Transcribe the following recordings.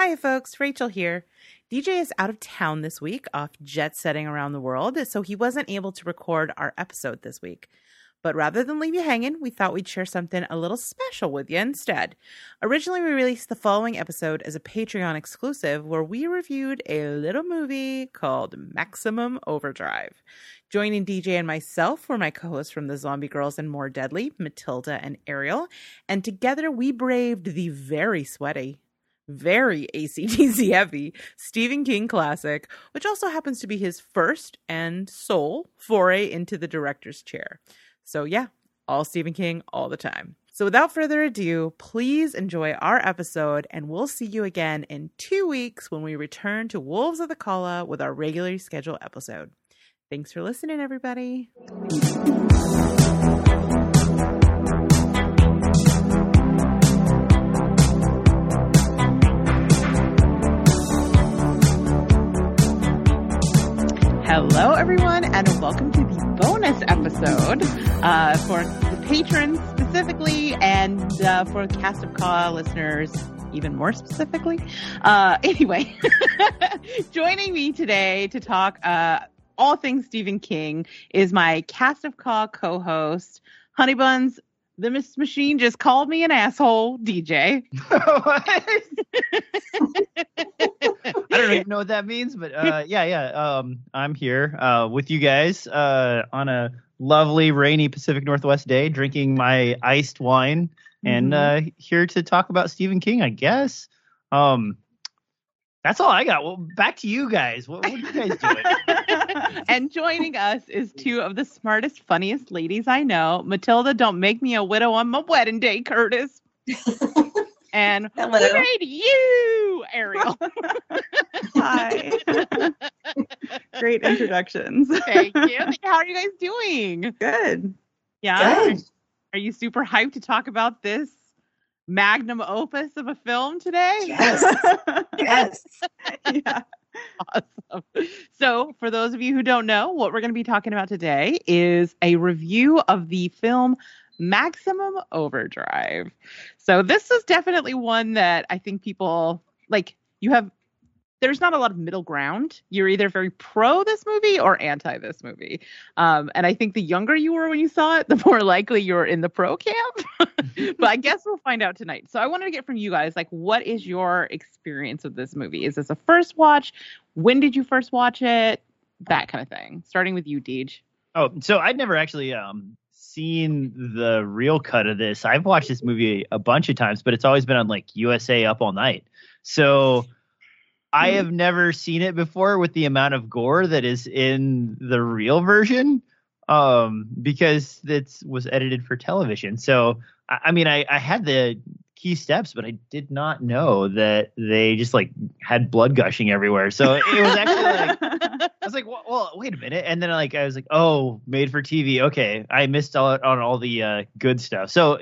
Hi, folks. Rachel here. DJ is out of town this week, off jet setting around the world, so he wasn't able to record our episode this week. But rather than leave you hanging, we thought we'd share something a little special with you instead. Originally, we released the following episode as a Patreon exclusive where we reviewed a little movie called Maximum Overdrive. Joining DJ and myself were my co hosts from the Zombie Grrlz and More Deadly, Matilda and Ariel, and together we braved the very sweaty, very ACDC heavy Stephen King classic, which also happens to be his first and sole foray into the director's chair. So, yeah, all Stephen King all the time. So, without further ado, please enjoy our episode, and we'll see you again in two weeks when we return to Wolves of the Calla with our regularly scheduled episode. Thanks for listening, everybody. Hello, everyone, and welcome to the bonus episode uh, for the patrons specifically, and uh, for cast of Ka listeners even more specifically. Uh, anyway, joining me today to talk uh, all things Stephen King is my cast of Ka co-host, Honey Buns. The Miss Machine just called me an asshole, DJ. I don't even know what that means, but uh, yeah, yeah. Um, I'm here uh, with you guys uh, on a lovely, rainy Pacific Northwest day, drinking my iced wine, and uh, here to talk about Stephen King, I guess. Um, that's all I got. Well, back to you guys. What, what are you guys doing? and joining us is two of the smartest, funniest ladies I know. Matilda, don't make me a widow on my wedding day, Curtis. and Hello. who made you, Ariel? Hi. Great introductions. Thank you. How are you guys doing? Good. Yeah. Good. Are you super hyped to talk about this magnum opus of a film today? Yes. Yes. Yeah. awesome. So, for those of you who don't know, what we're going to be talking about today is a review of the film Maximum Overdrive. So, this is definitely one that I think people like. You have there's not a lot of middle ground. You're either very pro this movie or anti this movie. Um, and I think the younger you were when you saw it, the more likely you're in the pro camp. but I guess we'll find out tonight. So I wanted to get from you guys, like, what is your experience of this movie? Is this a first watch? When did you first watch it? That kind of thing. Starting with you, Deej. oh, so I'd never actually um, seen the real cut of this. I've watched this movie a bunch of times, but it's always been on like USA Up All Night. So I have never seen it before with the amount of gore that is in the real version um, because it was edited for television. So, I, I mean, I, I had the key steps, but I did not know that they just like had blood gushing everywhere. So it was actually like, I was like, well, well, wait a minute. And then like, I was like, oh, made for TV. Okay. I missed out on all the uh, good stuff. So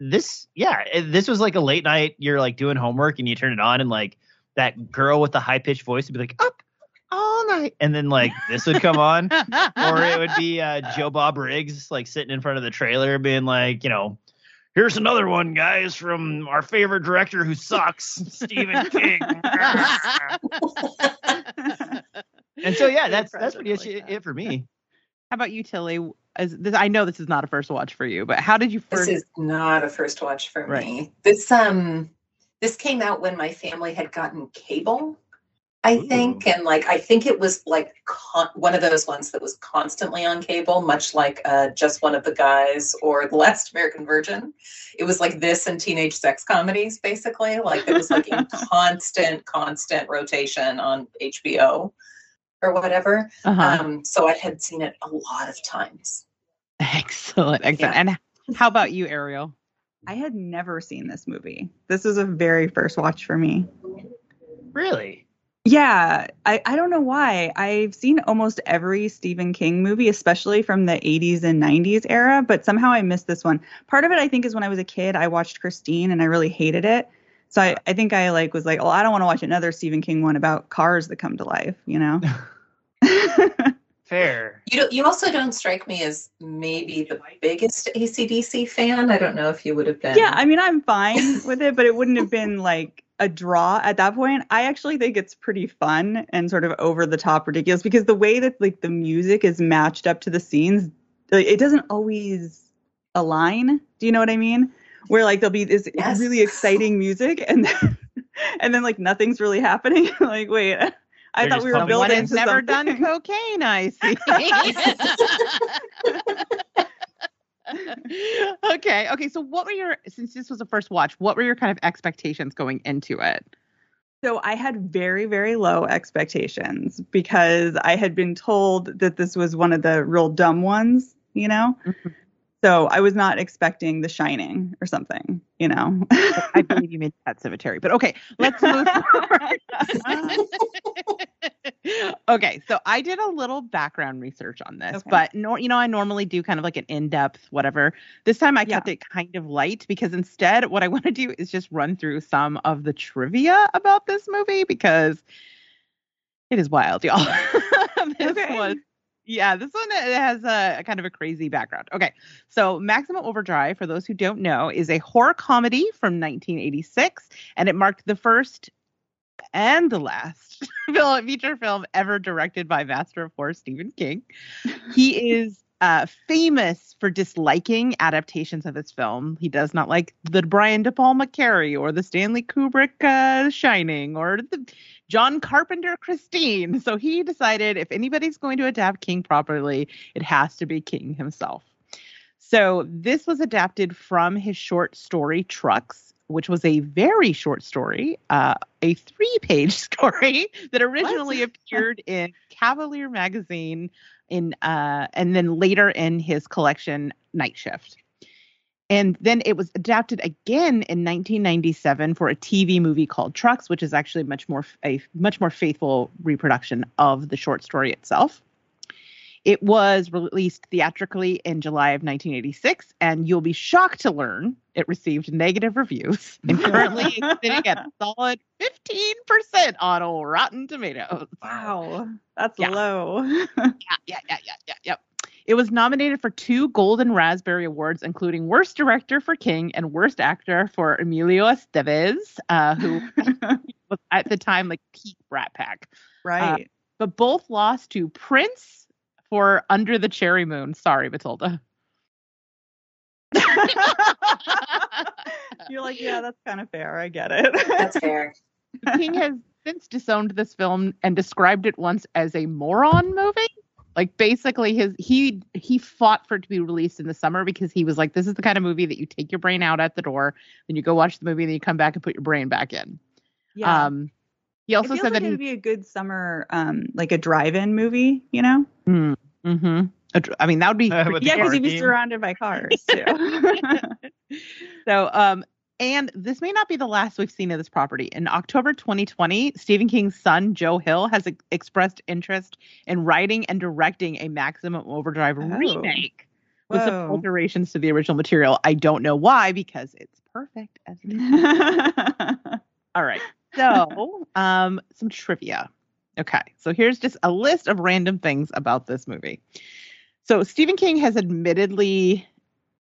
this, yeah, this was like a late night. You're like doing homework and you turn it on and like that girl with the high pitched voice would be like, up all night. And then like this would come on or it would be uh, Joe Bob Briggs like sitting in front of the trailer, being like, you know, here's another one, guys, from our favorite director who sucks, Stephen King. and so yeah, that's that's pretty much it, it for me. How about you, Tilly? As this, I know this is not a first watch for you, but how did you This is not a first watch for Right. me. This um this came out when my family had gotten cable, I think, and like I think it was like con- one of those ones that was constantly on cable, much like uh, just one of the guys or the Last American Virgin. It was like this and teenage sex comedies, basically. Like it was like in constant, constant rotation on HBO or whatever. uh-huh. Um, so I had seen it a lot of times. excellent, excellent. yeah. And how about you, Ariel? I had never seen this movie. This was a very first watch for me. Really? Yeah, I, I don't know why. I've seen almost every Stephen King movie, especially from the 80s and 90s era, but somehow I missed this one. Part of it, I think, is when I was a kid, I watched Christine and I really hated it. So I, I think I like was like, oh, I don't want to watch another Stephen King one about cars that come to life, you know? Fair. You don't, you also don't strike me as maybe the biggest ACDC fan. I don't know if you would have been. yeah, I mean, I'm fine with it, but it wouldn't have been like a draw at that point. I actually think it's pretty fun and sort of over the top ridiculous because the way that like the music is matched up to the scenes, like, it doesn't always align. Do you know what I mean? Where like there'll be this Yes. really exciting music and then, and then like nothing's really happening. like wait, I They're thought we were pumping Someone building has never something. done cocaine, I see. okay, okay. So, what were your since this was the first watch? What were your kind of expectations going into it? So I had very, very low expectations because I had been told that this was one of the real dumb ones, you know? Mhm. So I was not expecting The Shining or something, you know? I believe you meant Pet Sematary, but okay, let's move forward. okay, so I did a little background research on this, Okay. but nor, you know, I normally do kind of like an in-depth whatever. This time I kept Yeah. it kind of light because instead, what I want to do is just run through some of the trivia about this movie because it is wild, y'all. this Okay. was. Yeah, this one has a, kind of a crazy background. Okay, so Maximum Overdrive, for those who don't know, is a horror comedy from 1986, and it marked the first and the last feature film ever directed by master of horror Stephen King. He is uh, famous for disliking adaptations of his film. He does not like the Brian De Palma Carrie or the Stanley Kubrick uh, Shining or the John Carpenter Christine. So he decided if anybody's going to adapt King properly, it has to be King himself. So this was adapted from his short story Trucks, which was a very short story, uh, a three-page story that originally appeared in Cavalier magazine in uh, and then later in his collection Night Shift. And then it was adapted again in 1997 for a TV movie called Trucks, which is actually much more a much more faithful reproduction of the short story itself. It was released theatrically in July of 1986, and you'll be shocked to learn it received negative reviews and currently sitting at a solid 15% on old Rotten Tomatoes. wow, that's Yeah. low. Yeah, yeah, yeah, yeah, yeah, yeah. It was nominated for two Golden Raspberry Awards, including Worst Director for King and Worst Actor for Emilio Estevez, uh, who was at the time like peak Brat Pack. right. But both lost to Prince for Under the Cherry Moon. Sorry, Matilda. You're like, yeah, that's kind of fair. I get it. That's fair. King has since disowned this film and described it once as a moron movie. Like basically his he he fought for it to be released in the summer because he was like, this is the kind of movie that you take your brain out at the door, then you go watch the movie, and then you come back and put your brain back in. yeah. Um he it also feels said like that it would be a good summer, um, like a drive-in movie, you know? mm, hmm I mean that would be Uh, pretty with the Yeah, because card you'd be surrounded by cars too. So, um, and this may not be the last we've seen of this property. In October 2020, Stephen King's son, Joe Hill, has ex- expressed interest in writing and directing a Maximum Overdrive Oh. remake with some alterations to the original material. I don't know why, because it's perfect as it is. All right. So, um, some trivia. Okay. So here's just a list of random things about this movie. So Stephen King has admittedly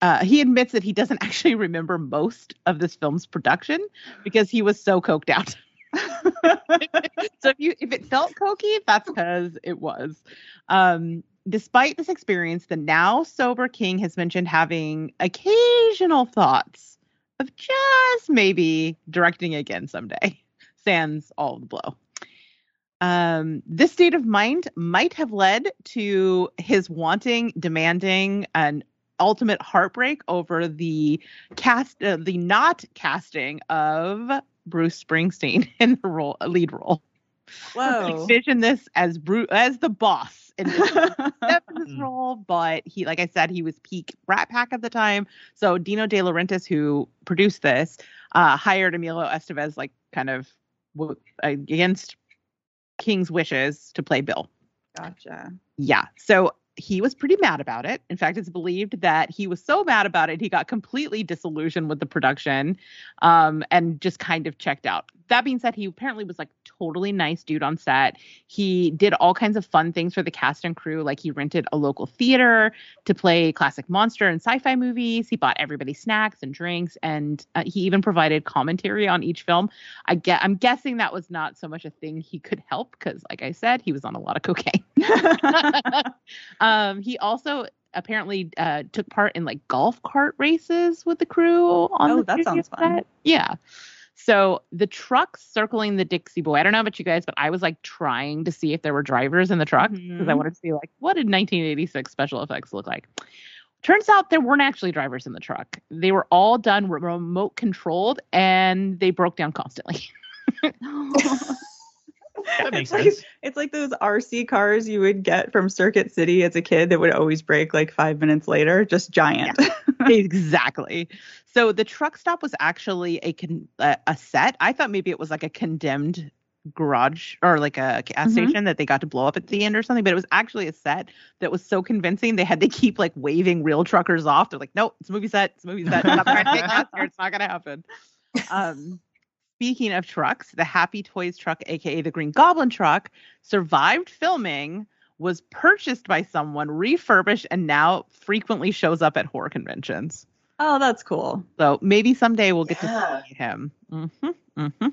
uh, he admits that he doesn't actually remember most of this film's production because he was so coked out. so if you if it felt cokey, that's because it was. Um, despite this experience, the now sober King has mentioned having occasional thoughts of just maybe directing again someday. Sans all the blow. Um, this state of mind might have led to his wanting, demanding, an ultimate heartbreak over the cast, uh, the not casting of Bruce Springsteen in the role, lead role. Whoa. Envision this as Bruce as the boss in this this Mm. role, but he, like I said, he was peak Rat Pack at the time. So Dino De Laurentiis, who produced this, uh, hired Emilio Estevez, like kind of w- against King's wishes, to play Bill. gotcha. Yeah. So he was pretty mad about it. In fact, it's believed that he was so mad about it, he got completely disillusioned with the production um, and just kind of checked out. That being said, he apparently was like totally nice dude on set. He did all kinds of fun things for the cast and crew. Like he rented a local theater to play classic monster and sci-fi movies. He bought everybody snacks and drinks, and uh, he even provided commentary on each film. I get, I'm guessing that was not so much a thing he could help because, like I said, he was on a lot of cocaine. um, he also apparently uh, took part in like golf cart races with the crew on Oh, the that sounds fun. Yeah. So the truck circling the Dixie Boy. I don't know about you guys, but I was like trying to see if there were drivers in the truck because I Mhm. wanted to see like what did 1986 special effects look like. Turns out there weren't actually drivers in the truck. They were all done re- remote controlled and they broke down constantly. That makes it's like, sense. it's like those RC cars you would get from Circuit City as a kid that would always break like five minutes later, just giant. exactly. So the truck stop was actually a con- a, a set. I thought maybe it was like a condemned garage or like a gas Mhm. station that they got to blow up at the end or something, but it was actually a set that was so convincing they had to keep like waving real truckers off. They're like, "No, it's a movie set. It's a movie set. To get here. It's not gonna happen." Um, speaking of trucks, the Happy Toys truck, aka the Green Goblin truck, survived filming. Was purchased by someone, refurbished, and now frequently shows up at horror conventions. oh, that's cool. So maybe someday we'll get Yeah. to see him. hmm hmm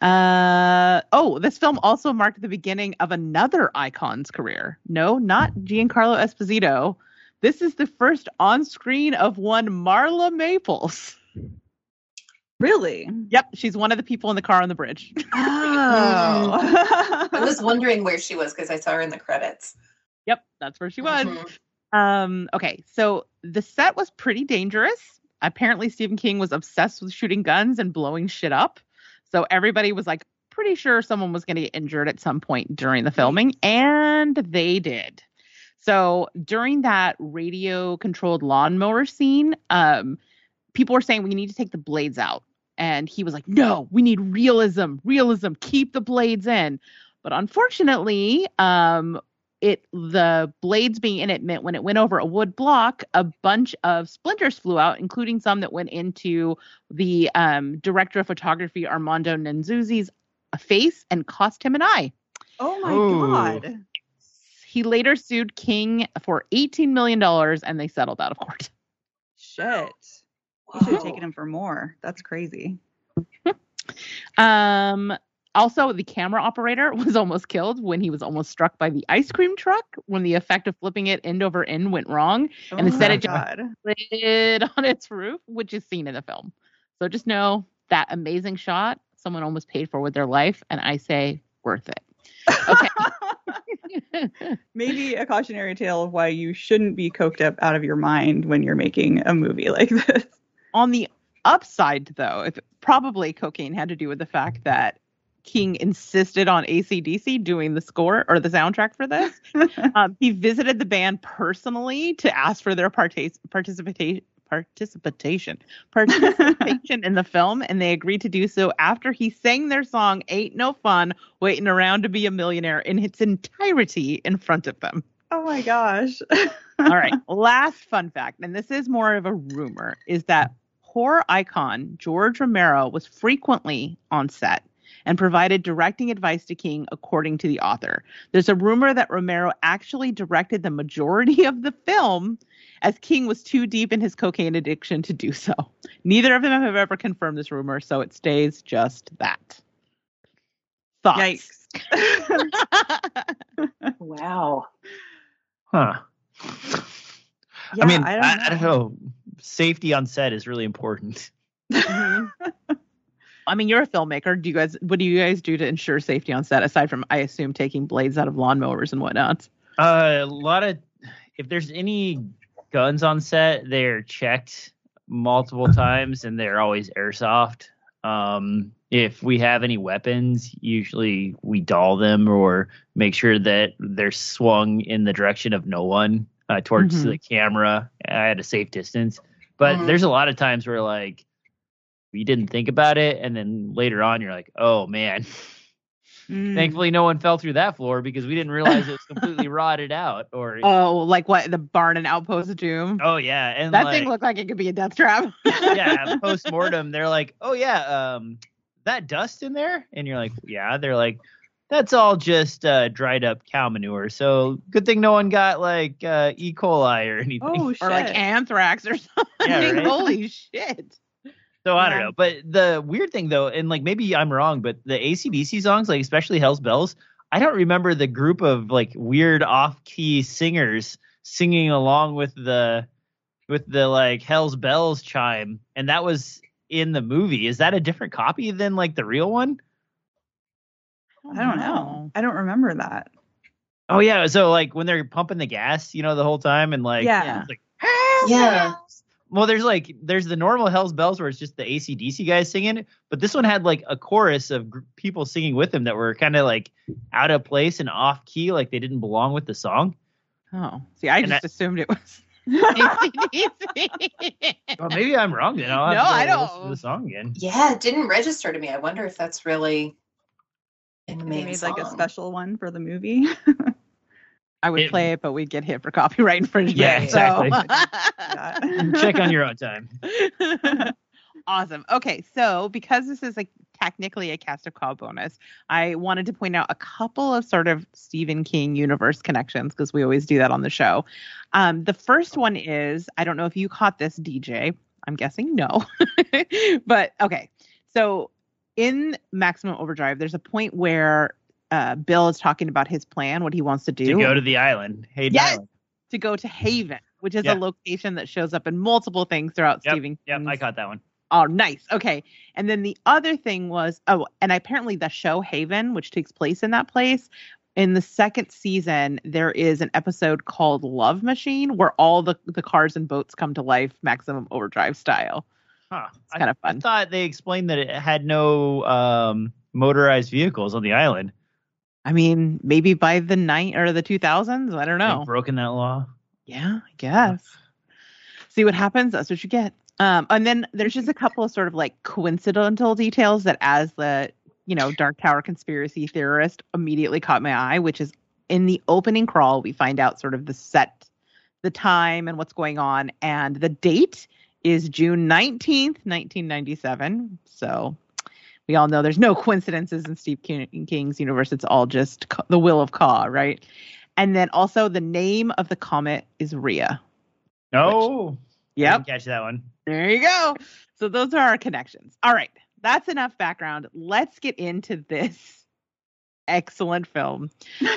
Uh, oh, this film also marked the beginning of another icon's career. No, not Giancarlo Esposito. This is the first on screen of one Marla Maples. Really? Yep, she's one of the people in the car on the bridge. Oh. I was wondering where she was because I saw her in the credits. yep, that's where she was. Mhm. Um, okay, so the set was pretty dangerous. Apparently, Stephen King was obsessed with shooting guns and blowing shit up. So everybody was like pretty sure someone was going to get injured at some point during the filming, and they did. So during that radio controlled lawnmower scene, um, people were saying we need to take the blades out. And he was like, no, we need realism, realism, keep the blades in. But unfortunately, um, it the blades being in it meant when it went over a wood block, a bunch of splinters flew out, including some that went into the um, director of photography Armando Nannuzzi's face and cost him an eye. oh my Ooh. god. He later sued King for $18 million and they settled out of court. Shit. You should have taken him for more. That's crazy. Um, also, the camera operator was almost killed when he was almost struck by the ice cream truck when the effect of flipping it end over end went wrong. Oh And instead it just- slid on its roof, which is seen in the film. So just know that amazing shot someone almost paid for with their life, and I say worth it. Okay. Maybe a cautionary tale of why you shouldn't be coked up out of your mind when you're making a movie like this. On the upside, though, if probably cocaine had to do with the fact that King insisted on ACDC doing the score or the soundtrack for this. um, he visited the band personally to ask for their partic- participation participation participation in the film and they agreed to do so after he sang their song ain't no fun waiting around to be a millionaire in its entirety in front of them oh my gosh. all right last fun fact and this is more of a rumor is that horror icon george romero was frequently on set and provided directing advice to king according to the author there's a rumor that romero actually directed the majority of the film as king was too deep in his cocaine addiction to do so neither of them have ever confirmed this rumor so it stays just that thoughts Yikes. Wow. Huh. Yeah, I mean, I I don't I, don't know. Safety on set is really important. Mhm. I mean, you're a filmmaker. Do you guys? What do you guys do to ensure safety on set? Aside from, I assume, taking blades out of lawnmowers and whatnot. Uh, a lot of if there's any guns on set, they're checked multiple times and they're always airsoft. Um, if we have any weapons, usually we doll them or make sure that they're swung in the direction of no one uh, towards Mhm. the camera at a safe distance. But Mhm. there's a lot of times where like we didn't think about it, and then later on you're like, oh man. Mm. Thankfully, no one fell through that floor because we didn't realize it was completely rotted out. Or Oh, like what? The barn and outpost doom. oh yeah, and that like, thing looked like it could be a death trap. yeah, post mortem, they're like, oh yeah, um, that dust in there? And you're like, yeah. They're like, that's all just uh, dried up cow manure. So good thing no one got like uh, E. coli or anything. Oh shit. or like anthrax or something. Yeah, right? Holy shit. So I don't know. But the weird thing though, and like maybe I'm wrong, but the ACDC songs, like especially Hell's Bells, I don't remember the group of like weird off key singers singing along with the with the like Hell's Bells chime. And that was in the movie. Is that a different copy than like the real one? I don't know. Oh, I don't remember that. Oh yeah. So like when they're pumping the gas, you know, the whole time and like Yeah. it's like Hell's Yeah. Well, there's like there's the normal Hell's Bells where it's just the ACDC guys singing, but this one had like a chorus of gr- people singing with him that were kind of like out of place and off key, like they didn't belong with the song. Oh, see, I And just I- assumed it was ACDC. Well, maybe I'm wrong. Then I'll have No, to I don't- listen to the song again. Yeah, it didn't register to me. I wonder if that's really in the They main made song. like a special one for the movie. I would It- play it, but we'd get hit for copyright infringement. Yeah, so- exactly. Check on your own time. awesome. Okay, so because this is like technically a cast of Ka bonus, I wanted to point out a couple of sort of Stephen King universe connections because we always do that on the show. Um, the first one is I don't know if you caught this, DJ. I'm guessing no, but okay. So in Maximum Overdrive, there's a point where uh, Bill is talking about his plan, what he wants to do To go to the island. Hey, Yes! Island. to go to Haven, which is Yeah. a location that shows up in multiple things throughout Yep, Stephen Yep, I caught that one. Oh, nice. Okay. And then the other thing was, oh, and apparently the show Haven, which takes place in that place, in the second season, there is an episode called Love Machine where all the, the cars and boats come to life, maximum overdrive style. Huh. It's kind of fun. I thought they explained that it had no um, motorized vehicles on the island. I mean, maybe by the night or the 2000s. I don't know. They've broken that law. Yeah, I guess. See what happens. That's what you get. Um, and then there's just a couple of sort of like coincidental details that, as the you know Dark Tower conspiracy theorist, immediately caught my eye. Which is in the opening crawl, we find out sort of the set, the time, and what's going on, and the date is June 19th, 1997. So we all know there's no coincidences in Steve King's universe. It's all just the will of Ka, right? And then also the name of the comet is Rhea. Oh, yeah, catch that one. There you go. So those are our connections. All right. That's enough background. Let's get into this excellent film.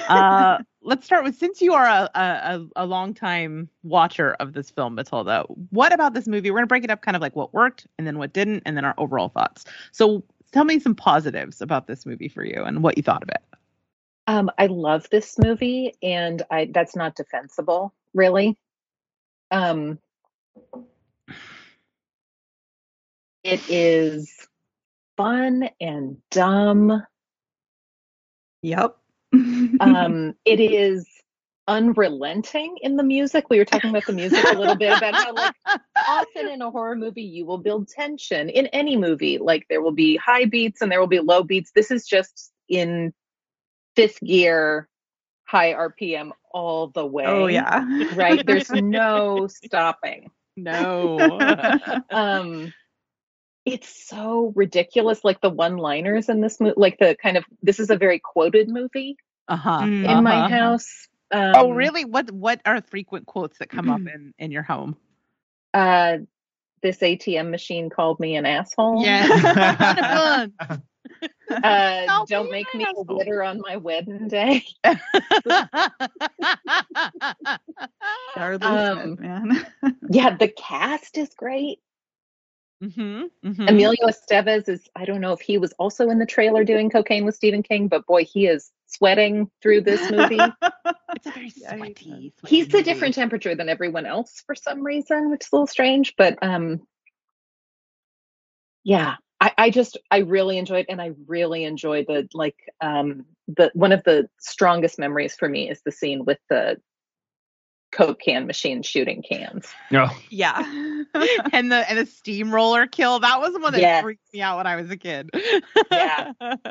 Uh, let's start with since you are a, a, a, long time watcher of this film, Matilda, what about this movie? We're going to break it up kind of like what worked and then what didn't, and then our overall thoughts. So tell me some positives about this movie for you and what you thought of it. Um, I love this movie, and I that's not defensible, really. Um, it is fun and dumb. Yep. Um, it is unrelenting in the music. We were talking about the music a little bit about how like often in a horror movie you will build tension in any movie like there will be high beats and there will be low beats this is just in fifth gear high rpm all the way oh yeah. right there's no stopping No. um it's so ridiculous like the one liners in this movie like the kind of this is a very quoted movie uh huh. Mm. in my Uh-huh. house um, Oh, really? What what are frequent quotes that come up in in your home? uh this atm machine called me an asshole Yeah. uh Called don't make me asshole. a witter on my wedding day Darley Um, man. yeah the cast is great hmm hmm emilio estevez is i don't know if he was also in the trailer doing cocaine with stephen king but boy he is sweating through this movie It's a very Yeah, sweaty. he sweaty he's a different temperature than everyone else for some reason which is a little strange but um yeah I, I just i really enjoyed and i really enjoyed the like um the one of the strongest memories for me is the scene with the coke can machine shooting cans No. yeah. and the and the steamroller kill. That was the one that Yes. freaked me out when I was a kid. Yeah.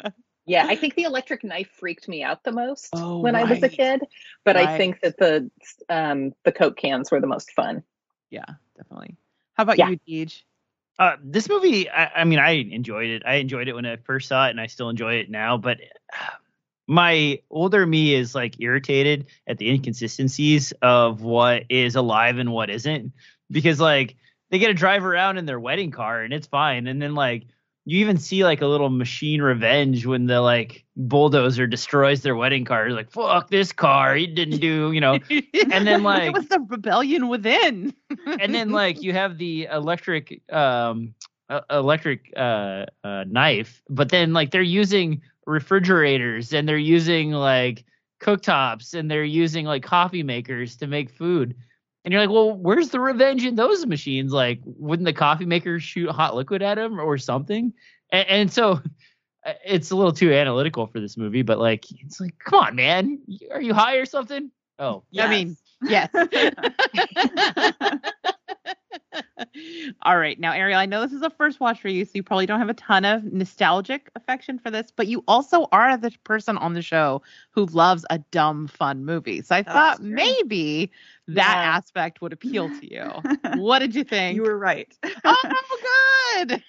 yeah i think the electric knife freaked me out the most Oh, when i was a kid but i think that the um the coke cans were the most fun yeah, definitely. How about Yeah. you, Deej? Uh, this movie, I, I mean, I enjoyed it. I enjoyed it when I first saw it, and I still enjoy it now. But uh, my older me is like irritated at the inconsistencies of what is alive and what isn't, because like they get to drive around in their wedding car and it's fine, and then like you even see like a little machine revenge when the like bulldozer destroys their wedding car. Like fuck this car, he didn't do, you know. And then, like- it was the rebellion within. and then like you have the electric um uh, electric uh, uh knife but then like they're using refrigerators and they're using like cooktops and they're using like coffee makers to make food. And you're like well where's the revenge in those machines? Like wouldn't the coffee maker shoot hot liquid at him or something? And, and so uh, it's a little too analytical for this movie but like it's like come on man. Are you high or something? Oh I mean, yes. All right. Now, Ariel, I know this is a first watch for you, so you probably don't have a ton of nostalgic affection for this, but you also are the person on the show who loves a dumb, fun movie. So I That's thought true. maybe that Yeah. aspect would appeal to you. what did you think? you were right. oh, good.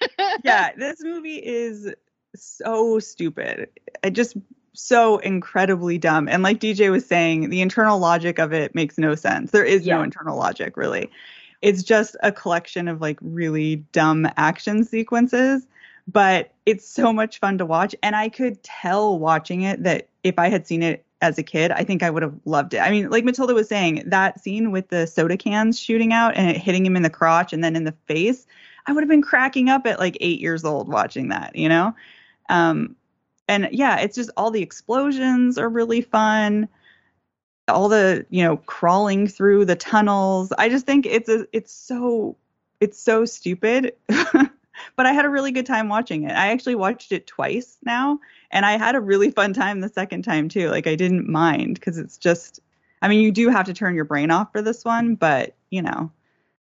yeah, this movie is so stupid. It just so incredibly dumb. And like DJ was saying, the internal logic of it makes no sense. There is no internal logic, really. It's just a collection of like really dumb action sequences, but it's so much fun to watch. And I could tell watching it that if I had seen it as a kid, I think I would have loved it. I mean, like Matilda was saying, that scene with the soda cans shooting out and it hitting him in the crotch and then in the face, I would have been cracking up at like eight years old watching that, you know? Um, and yeah, it's just all the explosions are really fun. All the, you know, crawling through the tunnels. I just think it's a, it's so, it's so stupid. but I had a really good time watching it. I actually watched it twice now, and I had a really fun time the second time too. Like I didn't mind because it's just, I mean, you do have to turn your brain off for this one, but you know,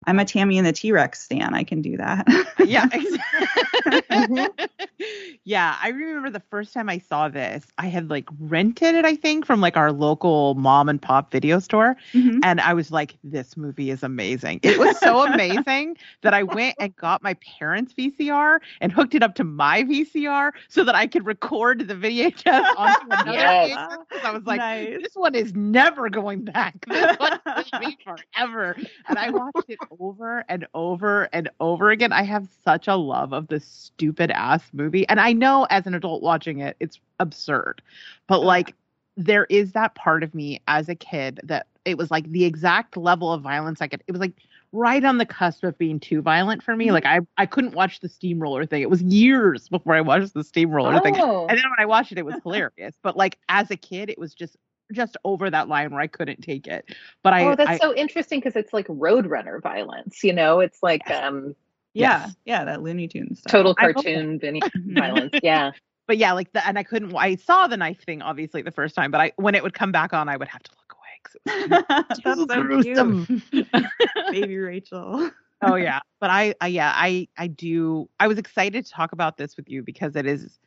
I'm a Tammy and the T Rex stan. I can do that. yeah, exactly. yeah, I remember the first time I saw this, I had like rented it, I think, from like our local mom and pop video store. Mhm. And I was like, this movie is amazing. It was so amazing that I went and got my parents' VCR and hooked it up to my VCR so that I could record the VHS onto another Yes. VHS. I was like, Nice. this one is never going back. This one is with me forever. And I watched it over and over and over again. I have such a love of this stupid ass movie. And I know as an adult watching it, it's absurd. But like there is that part of me as a kid that it was like the exact level of violence I could it was like right on the cusp of being too violent for me. Mm-hmm. Like I I couldn't watch the steamroller thing. It was years before I watched the steamroller thing. Oh. And then when I watched it, it was hilarious. But like as a kid, it was just just over that line where I couldn't take it. But I, oh, that's I so interesting because it's like Roadrunner violence. You know, it's like um, yeah, Yes. yeah, that Looney Tunes stuff. total cartoon violence. Yeah. but yeah, like the and I couldn't. I saw the knife thing obviously the first time, but I when it would come back on, I would have to look away. it was That's so cute. Baby Rachel. oh yeah, but I, I yeah, I I do. I was excited to talk about this with you because it is.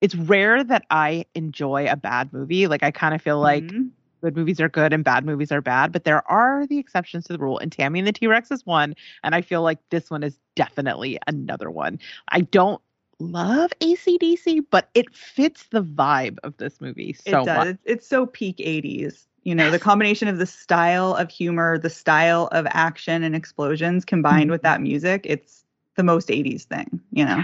It's rare that I enjoy a bad movie. Like I kind of feel like Mhm. good movies are good and bad movies are bad, but there are the exceptions to the rule. And Tammy and the T Rex is one, and I feel like this one is definitely another one. I don't love ACDC, but it fits the vibe of this movie so it does. much. It's, it's so peak 80s. You know, the combination of the style of humor, the style of action and explosions combined with that music, it's the most 80s thing, you know.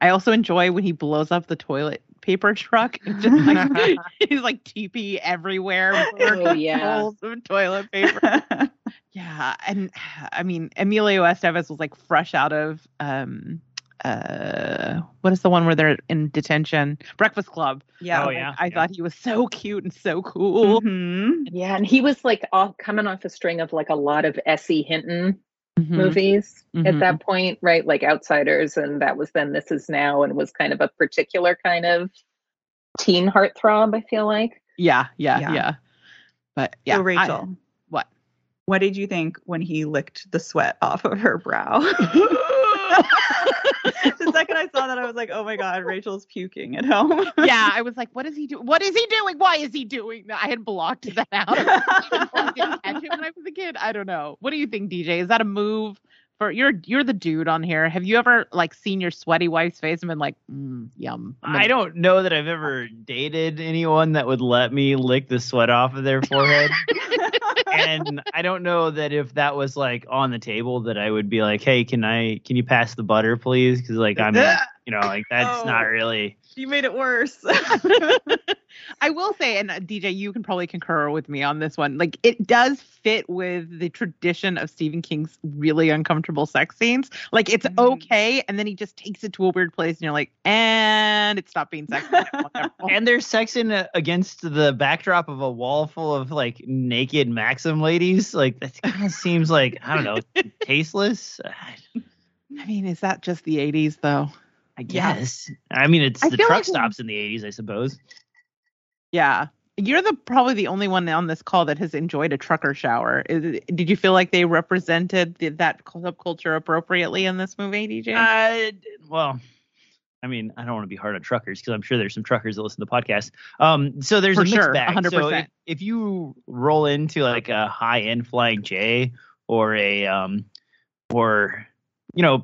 I also enjoy when he blows up the toilet paper truck and just like he's like TP everywhere. Oh, yeah. Rolls of toilet paper. Yeah, and I mean Emilio Estevez was like fresh out of um uh what is the one where they're in detention? Breakfast Club. yeah. Oh, Like, yeah, I yeah. thought he was so cute and so cool. Mhm. Yeah. And he was like off, coming off a string of like a lot of S.E. Hinton Mhm. movies Mhm. at that point, right? Like Outsiders. And that was then This Is Now and was kind of a particular kind of teen heartthrob, I feel like. Yeah, yeah, Yeah. yeah, But yeah, so I- Rachel, what? what did you think when he licked the sweat off of her brow? the second I saw that, I was like, "Oh my god, Rachel's puking at home." yeah, I was like, what is he doing? What is he doing? Why is he doing that? I had blocked that out. I didn't catch it when I was a kid. I don't know. What do you think, DJ? Is that a move for you're you're the dude on here. Have you ever like seen your sweaty wife's face and been like, mm, yum? And I don't know that I've ever dated anyone that would let me lick the sweat off of their forehead. and I don't know that if that was like on the table that I would be like, "Hey, can I can you pass the butter please?" cuz like I'm you know, like that's Oh. not really you made it worse. I will say, and uh, DJ, you can probably concur with me on this one. Like, it does fit with the tradition of Stephen King's really uncomfortable sex scenes. Like, it's Mhm. okay, and then he just takes it to a weird place, and you're like, and it stopped being sexy. and there's sex in uh, against the backdrop of a wall full of like naked Maxim ladies. Like that kind of seems like I don't know, tasteless. I mean, is that just the 80s, though? I Yeah. guess. I mean, it's I the truck like- stops in the 80s, I suppose. Yeah. You're the probably the only one on this call that has enjoyed a trucker shower. Is did you feel like they represented the, that subculture appropriately in this movie, DJ? Uh, well, I mean, I don't want to be hard on truckers because I'm sure there's some truckers that listen to the podcast. Um, so there's For a mixed sure, bag. So 100%. if, if you roll into like a high end Flying J or a um or you know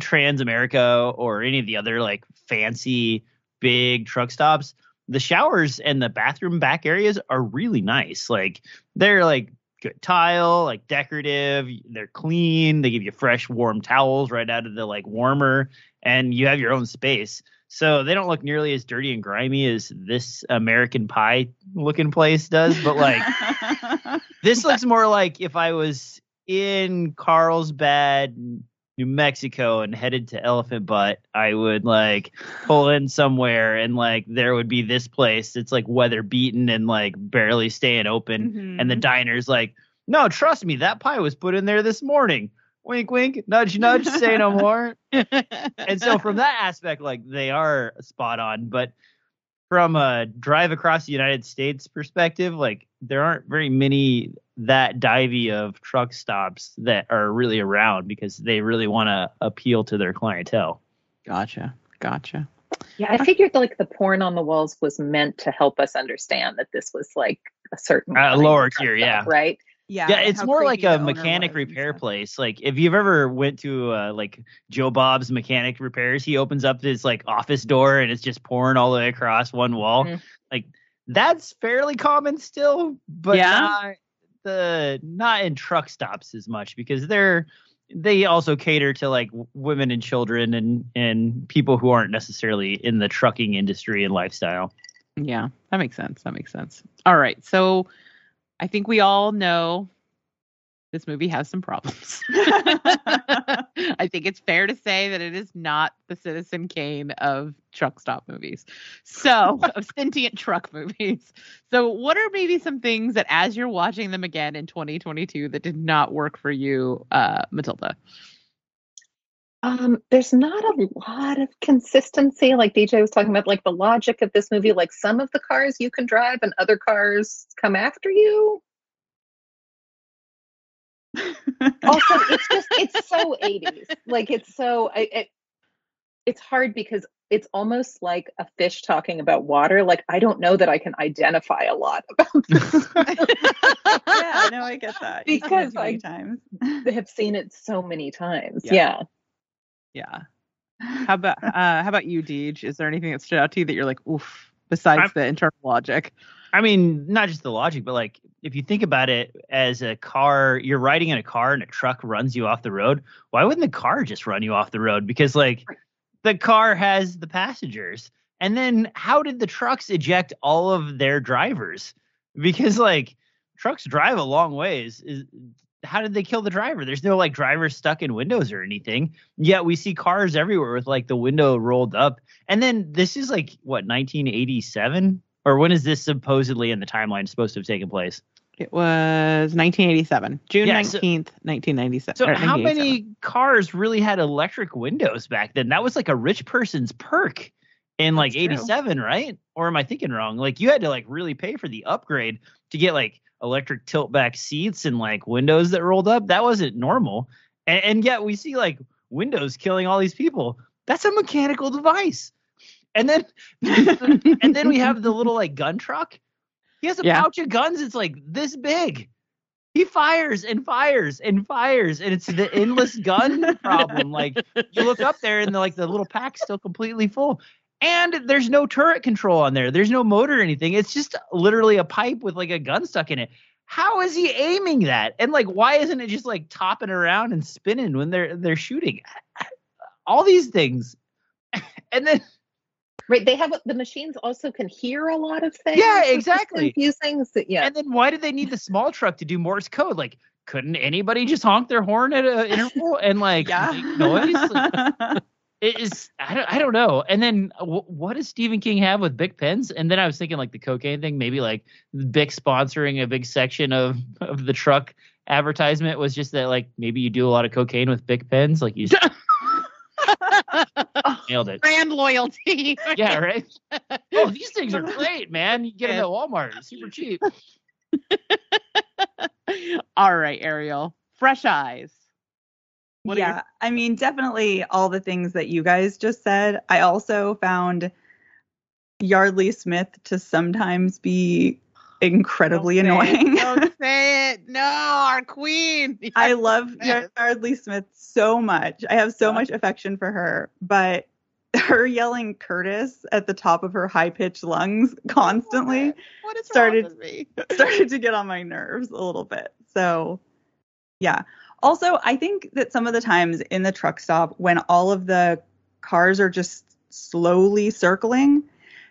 Trans America or any of the other like fancy big truck stops, the showers and the bathroom back areas are really nice. Like they're like good tile, like decorative. They're clean. They give you fresh, warm towels right out of the like warmer, and you have your own space. So they don't look nearly as dirty and grimy as this American Pie looking place does. But like this looks more like if I was in Carlsbad, New Mexico, and headed to Elephant Butt, I would like pull in somewhere and like there would be this place. It's like weather beaten and like barely staying open Mm-hmm. and the diner's like, no, trust me, that pie was put in there this morning. Wink, wink, nudge, nudge, say no more. And so, from that aspect, like they are spot on. But from a drive across the United States perspective, like there aren't very many that divey of truck stops that are really around because they really want to appeal to their clientele. Gotcha. Gotcha. Yeah, I figured like the porn on the walls was meant to help us understand that this was like a certain Uh, lower tier, stop, yeah. right? Yeah, yeah, it's more like a mechanic repair place. Like if you've ever went to uh, like Joe Bob's mechanic repairs, he opens up his like office door and it's just pouring all the way across one wall. Mhm. Like that's fairly common still, but Yeah? not the not in truck stops as much because they're they also cater to like women and children and and people who aren't necessarily in the trucking industry and lifestyle. Yeah, that makes sense. That makes sense. All right. So I think we all know this movie has some problems. I think it's fair to say that it is not the Citizen Kane of truck stop movies. So, of sentient truck movies. So, what are maybe some things that as you're watching them again in 2022 that did not work for you, uh, Matilda? Um, there's not a lot of consistency. Like DJ was talking about, like the logic of this movie. Like some of the cars you can drive, and other cars come after you. Also, it's just it's so 80s. Like it's so I, it, it's hard because it's almost like a fish talking about water. Like I don't know that I can identify a lot about this. yeah, no, I get that. You've seen it Because I- times. Have seen it so many times. Yeah. yeah. Yeah. How about uh how about you, Deej? Is there anything that stood out to you that you're like, oof, besides I'm- the internal logic? I mean, not just the logic, but like if you think about it as a car, you're riding in a car and a truck runs you off the road. Why wouldn't the car just run you off the road? Because like the car has the passengers. And then how did the trucks eject all of their drivers? Because like trucks drive a long ways. Is how did they kill the driver? There's no like driver stuck in windows or anything. Yet we see cars everywhere with like the window rolled up. And then this is like what 1987 or when is this supposedly in the timeline supposed to have taken place? It was 1987, June Yeah, so- 19th, 1997. So how many cars really had electric windows back then? That was like a rich person's perk in like That's true. 87, right? Or am I thinking wrong? Like you had to like really pay for the upgrade to get like electric tilt back seats and like windows that rolled up. That wasn't normal. And, and yet we see like windows killing all these people. That's a mechanical device. And then and then we have the little like gun truck. He has a Yeah. pouch of guns. It's like this big. he fires and fires and fires, and it's the endless gun problem. Like you look up there, and the, like the little pack's still completely full. And there's no turret control on there. There's no motor or anything. It's just literally a pipe with like a gun stuck in it. How is he aiming that? And like, why isn't it just like topping around and spinning when they're they're shooting? All these things, and then Right. They have the machines also can hear a lot of things. Yeah, exactly. Confusing. So, yeah. and then why did they need the small truck to do Morse code? Like, couldn't anybody just honk their horn at an interval and like make noise? Like, it is I don't I don't know. And then w- what does Stephen King have with Bic pens? And then I was thinking like the cocaine thing, maybe like Bic sponsoring a big section of of the truck advertisement was just that like maybe you do a lot of cocaine with Bic pens, like you just nailed it. Brand loyalty. Yeah, right. Oh, these things are great, man. You get them at Walmart, super cheap. All right, Ariel. Fresh eyes. What yeah, I mean, definitely all the things that you guys just said. I also found Yeardley Smith to sometimes be incredibly Don't it. annoying. Don't say it. No, our queen. I love. Yeardley Smith so much. I have so Yeah. much affection for her, but her yelling Curtis at the top of her high pitched lungs constantly started- wrong with me? started to get on my nerves a little bit. So, yeah. Also, I think that some of the times in the truck stop, when all of the cars are just slowly circling,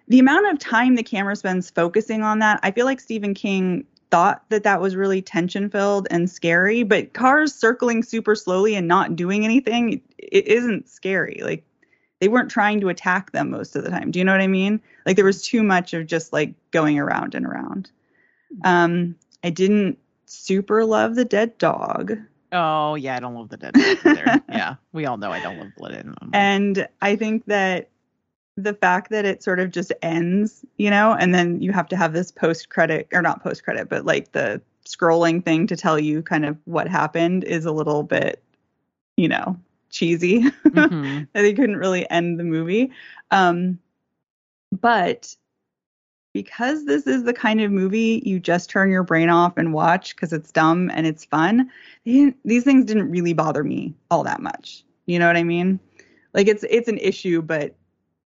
the amount of time the camera spends focusing on that, I feel like Stephen King thought that that was really tension filled and scary, but cars circling super slowly and not doing anything, it isn't scary. Like, they weren't trying to attack them most of the time. Do you know what I mean? Like, there was too much of just like going around and around. Um, I didn't super love the dead dog. Oh yeah, I don't love the dead either. yeah, we all know I don't love blood in. And I think that the fact that it sort of just ends, you know, and then you have to have this post credit or not post credit, but like the scrolling thing to tell you kind of what happened is a little bit, you know, cheesy. Mhm. that they couldn't really end the movie. Um, but because this is the kind of movie you just turn your brain off and watch because it's dumb and it's fun, these things didn't really bother me all that much. You know what I mean? Like it's it's an issue, but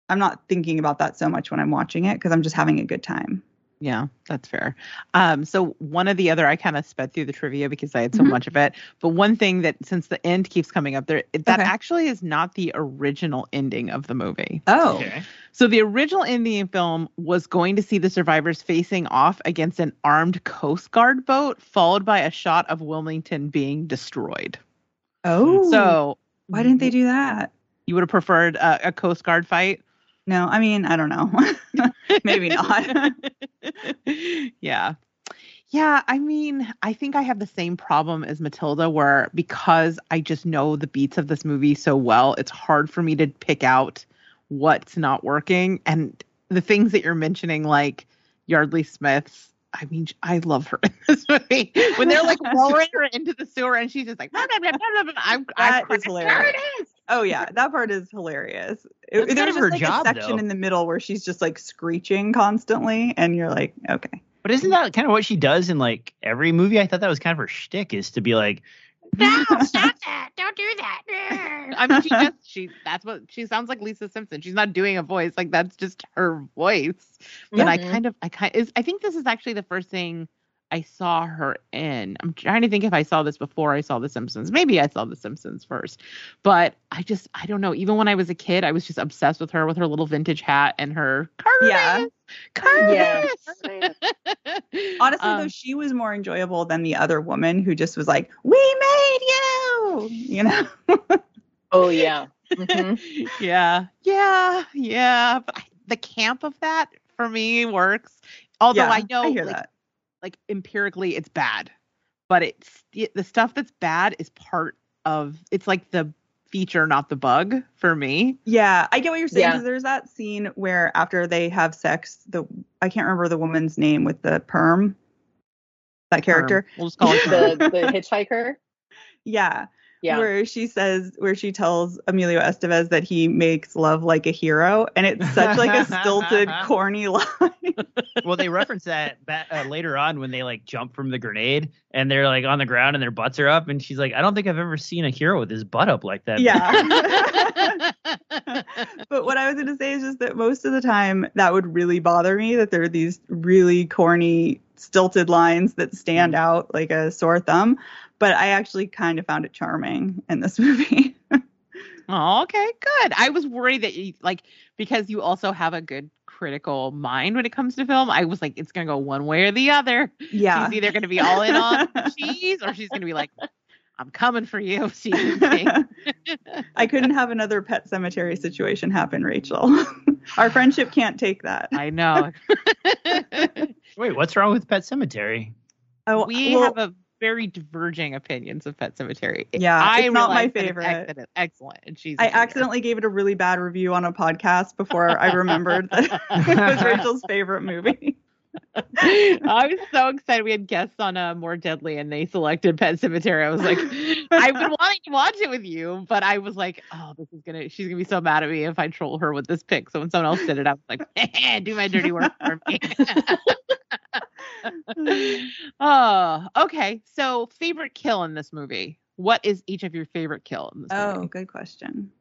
I'm not thinking about that so much when I'm watching it because I'm just having a good time. Yeah, that's fair. Um, so one of the other, I kind of sped through the trivia because I had so Mhm. much of it. But one thing that, since the end keeps coming up, there that Okay. actually is not the original ending of the movie. Oh, Okay. So the original Indian film was going to see the survivors facing off against an armed Coast Guard boat, followed by a shot of Wilmington being destroyed. oh. So why didn't they do that? You would have preferred a, a Coast Guard fight? No, I mean I don't know. Maybe not. yeah. Yeah, I mean, I think I have the same problem as Matilda where because I just know the beats of this movie so well, it's hard for me to pick out what's not working and the things that you're mentioning like Yeardley Smith's I mean, I love her in this movie. When they're like lowering her into the sewer and she's just like, blah, blah, blah, blah, blah, I'm, I'm That is hilarious. Oh yeah, that part is hilarious. It, That's there kind of her just like job, a section though. in the middle where she's just like screeching constantly, and you're like, okay. But isn't that kind of what she does in like every movie? I thought that was kind of her shtick is to be like, No, stop that. Don't do that. I mean, she just, she, that's what, she sounds like Lisa Simpson. She's not doing a voice. Like, that's just her voice. But I Mhm. kind of, I kind is, I think this is actually the first thing I saw her in. I'm trying to think if I saw this before I saw The Simpsons. Maybe I saw The Simpsons first. But I just, I don't know. Even when I was a kid, I was just obsessed with her with her little vintage hat and her Curtis. Yeah. Curtis. Honestly, Um, though, she was more enjoyable than the other woman who just was like, "We made you," you know. Oh yeah. Mhm. yeah, yeah, yeah. But I, the camp of that for me works. Although yeah, I know, I hear like, that. Like empirically, it's bad, but it's the the stuff that's bad is part of. It's like the feature, not the bug for me. Yeah, I get what you're saying. Yeah. 'cause there's that scene where after they have sex, the I can't remember the woman's name with the perm. That character. We'll just call it. the the hitchhiker. Yeah. Yeah. where she says where she tells Emilio Estevez that he makes love like a hero, and it's such like a stilted, corny line. Well, they reference that ba- uh, later on when they like jump from the grenade and they're like on the ground and their butts are up, and she's like, "I don't think I've ever seen a hero with his butt up like that." yeah. but what I was going to say is just that most of the time that would really bother me that there are these really corny, stilted lines that stand out like a sore thumb. But I actually kind of found it charming in this movie. Oh, okay, good. I was worried that you like because you also have a good critical mind when it comes to film. I was like, it's gonna go one way or the other. yeah. She's either gonna be all in on cheese or she's gonna be like, I'm coming for you, Stephen I couldn't have another Pet Sematary situation happen, Rachel. Our friendship can't take that. I know. Wait, what's wrong with Pet Sematary? Oh, we well, have a very diverging opinions of Pet Sematary. Yeah, I it's not my that it's favorite. excellent, and she's. I accidentally gave it a really bad review on a podcast before I remembered that it was Rachel's favorite movie. I was so excited. We had guests on uh, More Deadly, and they selected Pet Sematary. I was like, I've been wanting to watch it with you, but I was like, oh, this is gonna. She's gonna be so mad at me if I troll her with this pick. So when someone else did it, I was like, do my dirty work for me. oh, okay. So favorite kill in this movie. What is each of your favorite kill in this Oh, movie? good question.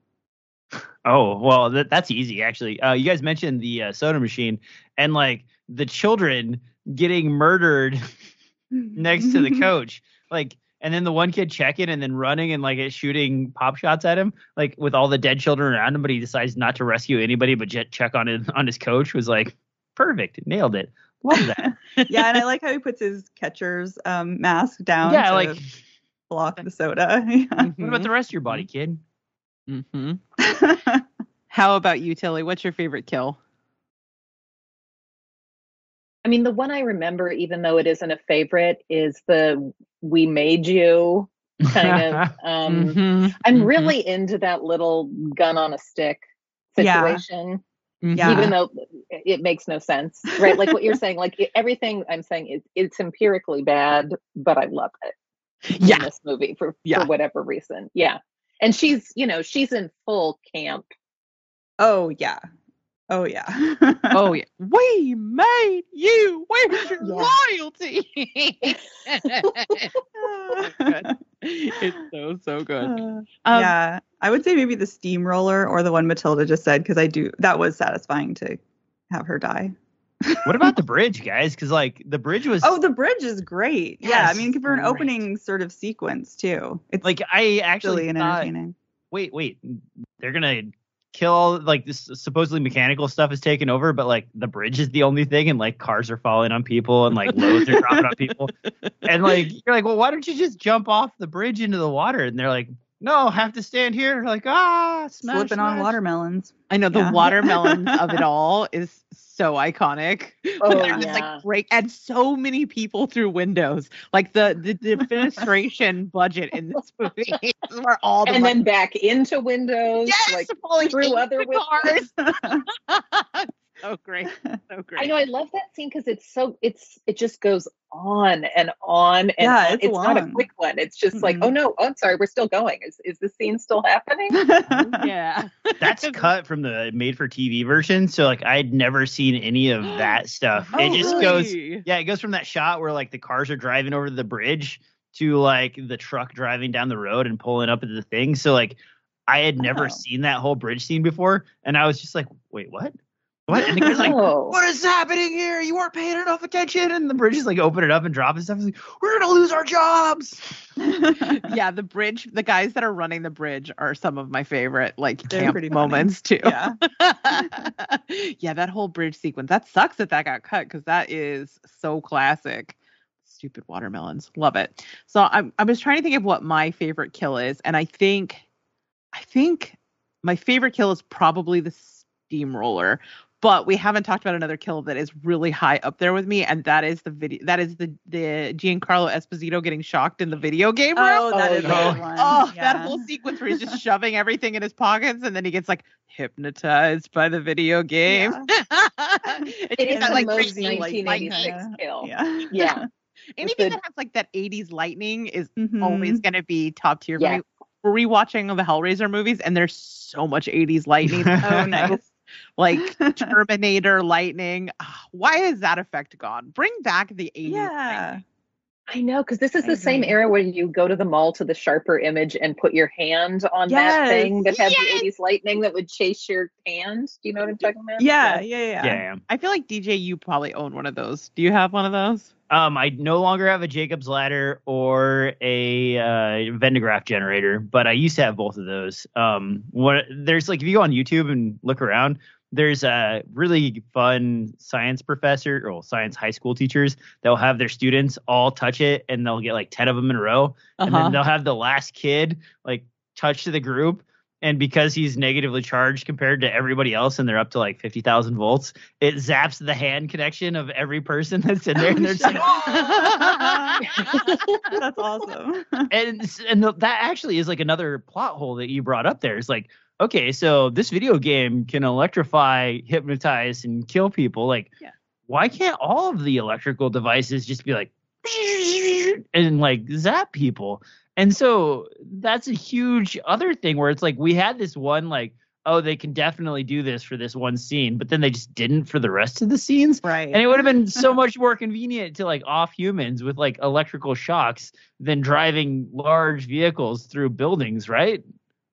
Oh, well, that, that's easy actually. Uh, you guys mentioned the uh, soda machine and like the children getting murdered next to the coach, like, and then the one kid checking and then running and like it shooting pop shots at him, like with all the dead children around him, but he decides not to rescue anybody but jet check on his on his coach was like perfect, nailed it, love that. yeah, and I like how he puts his catcher's um, mask down yeah, to like block the soda. Yeah. what about the rest of your body, kid? Mm hmm How about you, Tilly? What's your favorite kill? I mean, the one I remember, even though it isn't a favorite, is the "We made you" kind of. Um, Mhm, I'm mhm, really into that little gun on a stick situation. Yeah. even though it makes no sense, right? Like what you're saying, like it- everything I'm saying is it's empirically bad, but I love it in Yeah. this movie for Yeah. for whatever reason. Yeah, and she's you know she's in full camp. oh yeah. Oh yeah. Oh yeah. We made you. Where's your Yeah. loyalty? good. It's so so good. Uh, Um, yeah, I would say maybe the steamroller or the one Matilda just said because I do that was satisfying to have her die. what about the bridge, guys? Because like the bridge was Oh, the bridge is great. yeah, I mean for an great. opening sort of sequence too. It's like I actually silly and thought, entertaining. wait, wait, they're gonna kill all like this supposedly mechanical stuff is taken over, but like the bridge is the only thing, and like cars are falling on people and like loads are dropping on people, and like you're like, well, why don't you just jump off the bridge into the water? And they're like, no, have to stand here. Like ah, smash, Slipping on watermelons. I know the Yeah. watermelon of it all is so iconic. Oh, they're just yeah. like break and so many people through windows. Like the the, the administration budget in this movie is where all the and money- then back into windows, yes, like falling through other the cars. so great, so great. I know I love that scene because it's so it's it just goes on and on and Yeah, on. it's it's, not a quick one. It's just like, Mhm. oh no, oh, I'm sorry, we're still going. Is is the scene still happening? yeah, That's cut from the made for TV version, so like I'd never seen any of that stuff. Oh, it just goes? Yeah, it goes from that shot where like the cars are driving over the bridge to like the truck driving down the road and pulling up at the thing. So like I had never Oh. seen that whole bridge scene before, and I was just like, wait, what? What? And the guy's like, what is happening here? You weren't paying enough attention. And the bridge is like open it up and dropping stuff. It's like, we're gonna lose our jobs. yeah, the bridge, the guys that are running the bridge are some of my favorite like They're camp pretty funny. moments too. yeah. yeah, that whole bridge sequence. That sucks that that got cut because that is so classic. Stupid watermelons. Love it. So I'm I was trying to think of what my favorite kill is, and I think I think my favorite kill is probably the steamroller. But we haven't talked about another kill that is really high up there with me, and that is the video. That is the the Giancarlo Esposito getting shocked in the video game room. Oh, that Oh, is a yeah. good one. Oh, yeah. that whole sequence where he's just shoving everything in his pockets and then he gets like hypnotized by the video game. It is that, like, most crazy, like, 1986 lightning. kill. Yeah. Yeah. Anything the- that has like that 80s lightning is Mhm. always going to be top tier for Yeah. me. we're rewatching the Hellraiser movies, and there's so much 80s lightning. Oh, nice. Like Terminator lightning. Ah, Why is that effect gone? Bring back the 80s. Yeah. lightning. I know, because this is the same era where you go to the mall to the sharper image and put your hand on that thing that had Yes. the 80s lightning that would chase your hand. Do you know what I'm talking about? Yeah, yeah, yeah. Yeah. I feel like DJ, you probably own one of those. Do you have one of those? Um, I no longer have a Jacob's ladder or a uh, Van de Graaff generator, but I used to have both of those. Um, what there's like if you go on YouTube and look around, there's a really fun science professor or science high school teachers that will have their students all touch it, and they'll get like ten of them in a row, and Uh-huh. then they'll have the last kid like touch to the group. And because he's negatively charged compared to everybody else, and they're up to like fifty thousand volts, it zaps the hand connection of every person that's in there, and they're just like, That's awesome. and and that actually is like another plot hole that you brought up there. It's like, okay, so this video game can electrify, hypnotize, and kill people. Like, Yeah. why can't all of the electrical devices just be like and like zap people? And so that's a huge other thing where it's like we had this one like, oh, they can definitely do this for this one scene, but then they just didn't for the rest of the scenes. right. And it would have been so much more convenient to like off humans with like electrical shocks than driving large vehicles through buildings, right?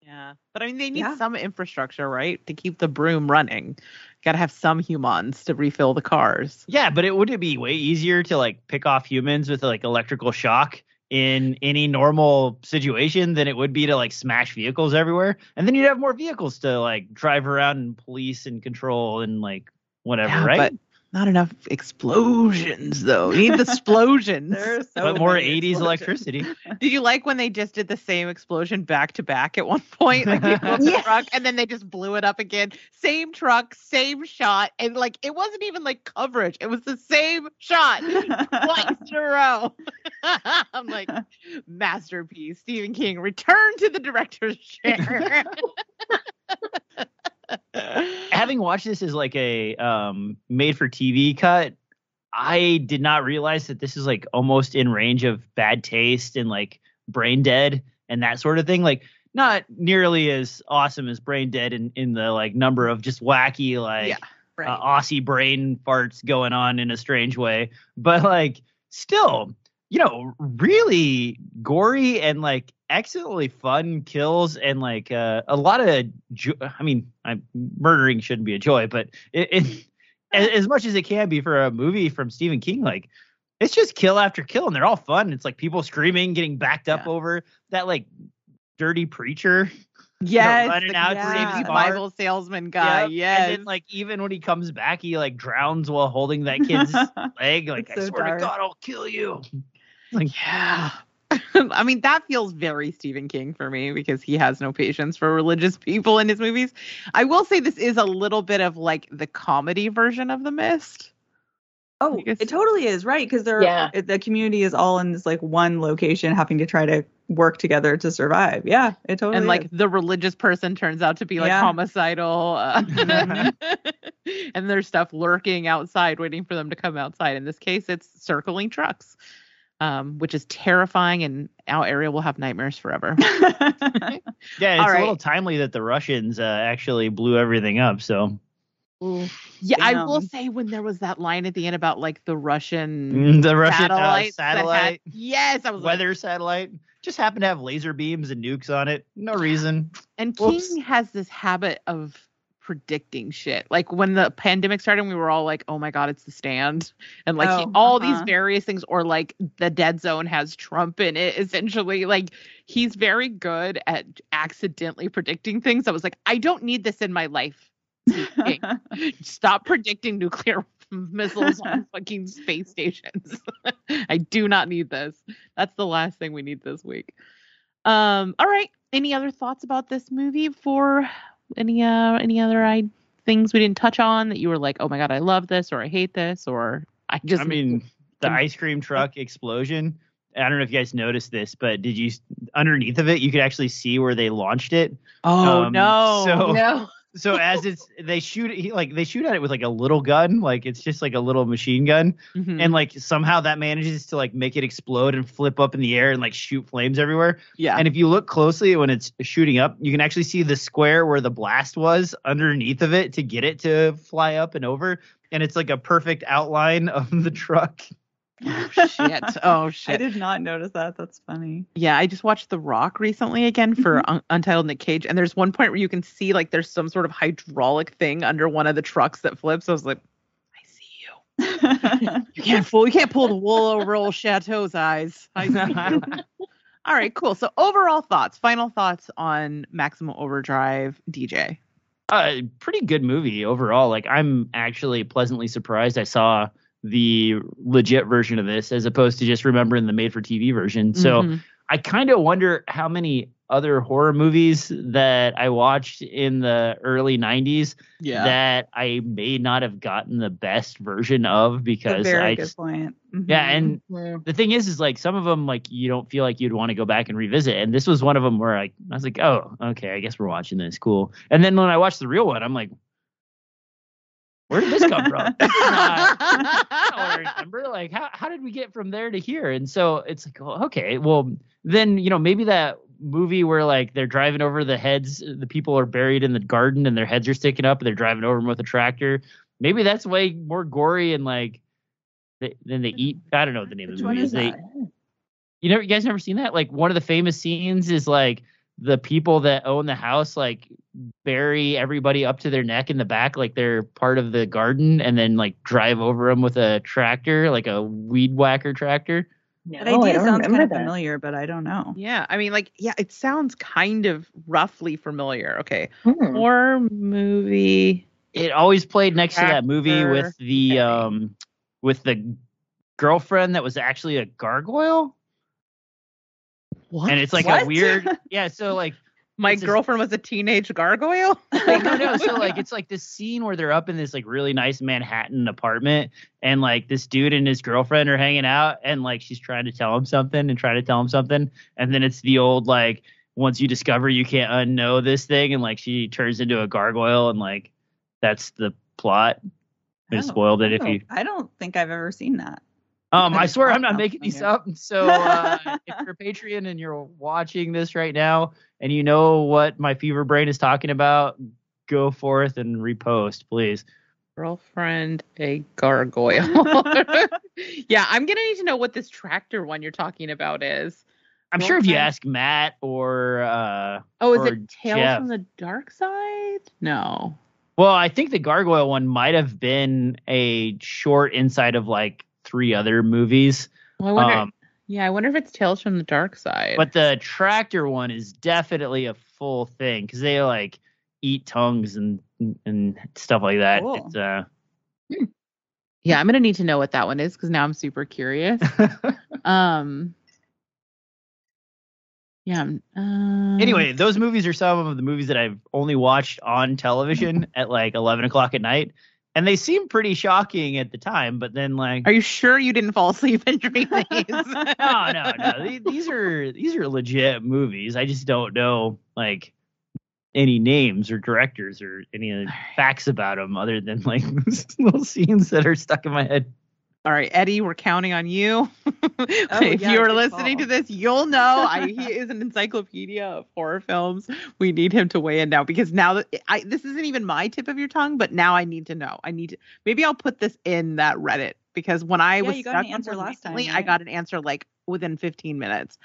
Yeah. But I mean, they need Yeah. some infrastructure, right? To keep the broom running. Got to have some humans to refill the cars. Yeah, but it would it be way easier to like pick off humans with like electrical shock in any normal situation than it would be to like smash vehicles everywhere. And then you'd have more vehicles to like drive around and police and control and like whatever, Yeah, right? But not enough explosions, though. You need the explosions. So But more 80s explosions. electricity. Did you like when they just did the same explosion back to back at one point? Like they built the Yeah. truck and then they just blew it up again. Same truck, same shot, and like it wasn't even like coverage. It was the same shot twice in a row. I'm like, masterpiece. Stephen King, return to the director's chair. having watched this as like a um made for TV cut, I did not realize that this is like almost in range of bad taste and like Braindead and that sort of thing. Like not nearly as awesome as Braindead in, in the like number of just wacky like Yeah, right. uh, Aussie brain farts going on in a strange way, but like still, you know, really gory and like excellently fun kills and like uh, a lot of. Jo- I mean, I'm, murdering shouldn't be a joy, but it, it as, as much as it can be for a movie from Stephen King, like. It's just kill after kill, and they're all fun. It's like people screaming, getting backed up Yeah. over that like dirty preacher. yes, running the out to save his creepy car. Bible salesman guy. Yep. Yes. And then like even when he comes back, he like drowns while holding that kid's leg. Like It's I so swear dark. to God, I'll kill you. Like Yeah. I mean, that feels very Stephen King for me because he has no patience for religious people in his movies. I will say this is a little bit of like the comedy version of The Mist. Oh, it totally is right because they're Yeah. the community is all in this like one location, having to try to work together to survive. Yeah, it totally and like is. the religious person turns out to be like Yeah. homicidal. Uh, Mhm. and there's stuff lurking outside waiting for them to come outside. In this case, it's circling trucks. Um, which is terrifying, and our area will have nightmares forever. yeah, it's All a little timely that the Russians uh, actually blew everything up. So Yeah, I will say when there was that line at the end about like the Russian the Russian uh, satellites that had- satellite yes, I was like, weather satellite just happened to have laser beams and nukes on it. No reason. and Whoops. King has this habit of predicting shit. Like when the pandemic started, we were all like, "Oh my god, it's the stand," and like he- Oh, all these uh-huh. various things, or like the dead zone has Trump in it. Essentially, like he's very good at accidentally predicting things. I was like, I don't need this in my life. Stop predicting nuclear missiles on fucking space stations. I do not need this. That's the last thing we need this week. Um, all right. Any other thoughts about this movie for any uh any other I things we didn't touch on that you were like, oh my god, I love this or I hate this or I just I mean, the ice cream truck explosion. I don't know if you guys noticed this, but did you underneath of it you could actually see where they launched it? oh um, no. so- No. So as it's they shoot he, like they shoot at it with like a little gun, like it's just like a little machine gun, Mhm. and like somehow that manages to like make it explode and flip up in the air and like shoot flames everywhere. yeah. And if you look closely when it's shooting up, you can actually see the square where the blast was underneath of it to get it to fly up and over. And it's like a perfect outline of the truck. Oh shit. Oh shit! I did not notice that. That's funny. Yeah, I just watched The Rock recently again for Mm-hmm. Un- Untitled Nick Cage, and there's one point where you can see like there's some sort of hydraulic thing under one of the trucks that flips. I was like, I see you. You can't fool. You can't pull the wool over old Chateau's eyes. I. All right, cool. So overall thoughts, final thoughts on Maximum Overdrive, DJ. Uh, pretty good movie overall. Like I'm actually pleasantly surprised I saw the legit version of this as opposed to just remembering the made for TV version. So Mhm. I kind of wonder how many other horror movies that I watched in the early 90s yeah, that I may not have gotten the best version of That's a because very I good just, point. yeah, Mhm. and the thing is, is like some of them, like you don't feel like you'd want to go back and revisit. And this was one of them where I, I was like, oh, okay, I guess we're watching this. Cool. And then when I watched the real one, I'm like, where did this come from? This is not- I don't remember. Like, how, how did we get from there to here? And so it's like, well, okay, well, then, you know, maybe that movie where like they're driving over the heads, the people are buried in the garden and their heads are sticking up and they're driving over them with a tractor. Maybe that's way more gory and like, they, then they eat. I don't know what the name of the movie is They, you never, you guys never seen that? Like one of the famous scenes is like the people that own the house like bury everybody up to their neck in the back, like they're part of the garden, and then like drive over them with a tractor, like a weed whacker tractor. No, That I idea don't sounds kind of that. familiar, but I don't know. yeah. I mean, like, yeah, it sounds kind of roughly familiar. Okay, Hmm. horror movie. It always played next to that movie with the Okay. um with the girlfriend that was actually a gargoyle, What? and it's like What? a weird yeah. So like My it's just- girlfriend was a teenage gargoyle. like, no, no. So like it's like this scene where they're up in this like really nice Manhattan apartment, and like this dude and his girlfriend are hanging out, and like she's trying to tell him something and trying to tell him something, and then it's the old like once you discover you can't unknow this thing, and like she turns into a gargoyle, and like that's the plot. I Oh, spoiled it if oh, you. I don't think I've ever seen that. Um, I swear I'm not making these up. So uh, if you're a Patreon and you're watching this right now, and you know what my fever brain is talking about, go forth and repost, please. girlfriend a gargoyle. yeah, I'm gonna need to know what this tractor one you're talking about is. I'm sure if you ask Matt or uh, Oh, is Or it Tales Jeff. from the Dark Side? No. well, I think the gargoyle one might have been a short inside of like three other movies. Well, I wonder. Um, yeah, I wonder if it's Tales from the Dark Side. but the tractor one is definitely a full thing because they like eat tongues and and stuff like that. Cool. It's, uh, yeah, I'm gonna need to know what that one is because now I'm super curious. um. Yeah. Um, anyway, those movies are some of the movies that I've only watched on television at like 11 o'clock at night. And they seem pretty shocking at the time, but then like, Are you sure you didn't fall asleep and dream these? no, no, no. These- These are these are legit movies. I just don't know like any names or directors or any of the facts about them other than like little scenes that are stuck in my head. All right, Eddie, we're counting on you. Oh, if Oh, yeah, you're listening call. to this, you'll know I, he is an encyclopedia of horror films. We need him to weigh in now because now that I this isn't even my tip of your tongue, but now I need to know. I need to maybe I'll put this in that Reddit because when I Yeah, was an stuck one last time, recently, I got an answer like within 15 minutes.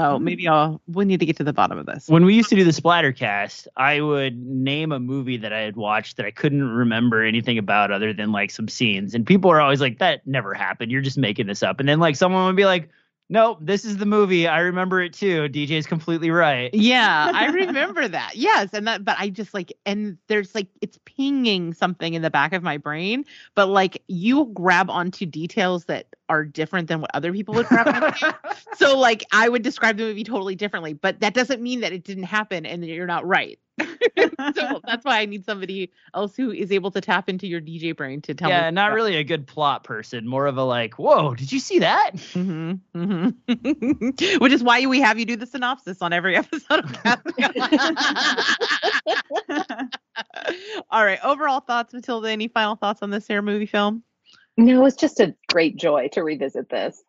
So Mm. maybe I'll we need to get to the bottom of this. When we used to do the Splattercast, I would name a movie that I had watched that I couldn't remember anything about other than like some scenes. And people are always like, that never happened. You're just making this up. And then like someone would be like, nope, this is the movie. I remember it too. DJ's completely right. Yeah, I remember that. Yes, and that but I just like and there's like it's pinging something in the back of my brain, but like you grab onto details that are different than what other people would grab onto. so like I would describe the movie totally differently, but that doesn't mean that it didn't happen and that you're not right. so that's why I need somebody else who is able to tap into your DJ brain to tell me. yeah, not really a good plot person. More of a like, whoa, did you see that? hmm hmm Which is why we have you do the synopsis on every episode of Cast. All right. Overall thoughts, Matilda. Any final thoughts on this here movie film? No, it's just a great joy to revisit this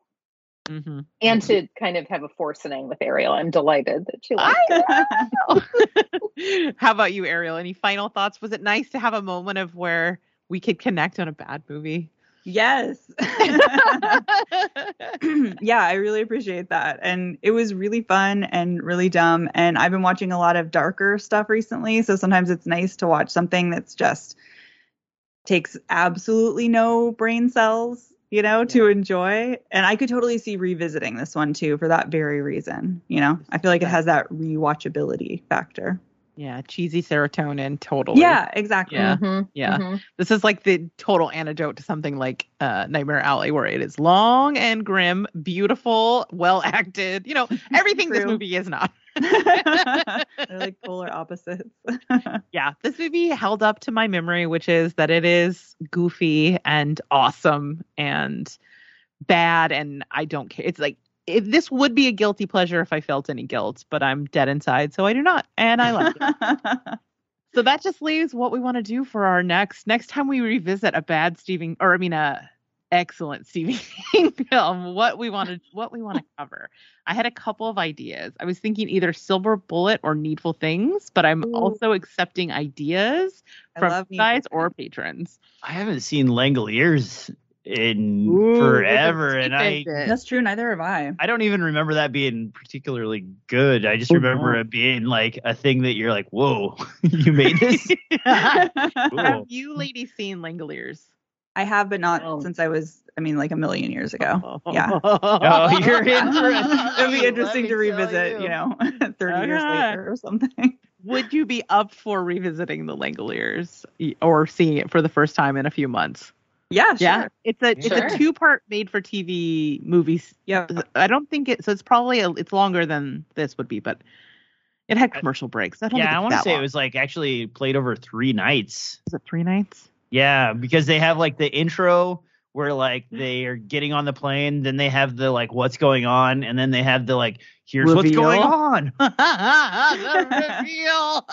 Mm-hmm. and to kind of have a forcing with Ariel. I'm delighted that she liked it. How about you, Ariel? Any final thoughts? Was it nice to have a moment of where we could connect on a bad movie? yes. yeah, I really appreciate that. And it was really fun and really dumb. And I've been watching a lot of darker stuff recently. So sometimes it's nice to watch something that's just takes absolutely no brain cells, you know, to enjoy. And I could totally see revisiting this one too for that very reason. You know, I feel like it has that rewatchability factor. yeah, cheesy serotonin, totally. Yeah, exactly. Yeah. Mhm, Yeah. mhm. This is like the total antidote to something like uh, Nightmare Alley, where it is long and grim, beautiful, well acted. You know, everything this movie is not. They're like polar opposites. yeah, this movie held up to my memory, which is that it is goofy and awesome and bad, and I don't care. It's like if this would be a guilty pleasure if I felt any guilt, but I'm dead inside, so I do not, and I like it. So that just leaves what we want to do for our next next time we revisit a bad Stephen or I mean a excellent Stephen King film. What we want to what we want to cover. I had a couple of ideas. I was thinking either Silver Bullet or Needful Things, but I'm Ooh. also accepting ideas I from you guys or patrons. I haven't seen Langoliers in Ooh, forever, and i that's true. Neither have I. I don't even remember that being particularly good. I just Oh, remember no. it being like a thing that you're like, whoa, you made this. Have you ladies seen Langoliers? I have, but not Oh. since I was, I mean, like a million years ago. Yeah. Oh, you're in for It'd be interesting to revisit, you. you know, 30 years ah. later or something. Would you be up for revisiting the Langoliers or seeing it for the first time in a few months? Yeah, sure. Yeah, it's a it's Sure. a two part made for TV movie. Yeah. I don't think it. So it's probably a, it's longer than this would be, but it had commercial breaks. I don't Yeah, think I want to say long. it was like actually played over three nights. Is it three nights? Yeah, because they have like the intro where like mm. they are getting on the plane, then they have the like what's going on, and then they have the like here's what's going on. the reveal.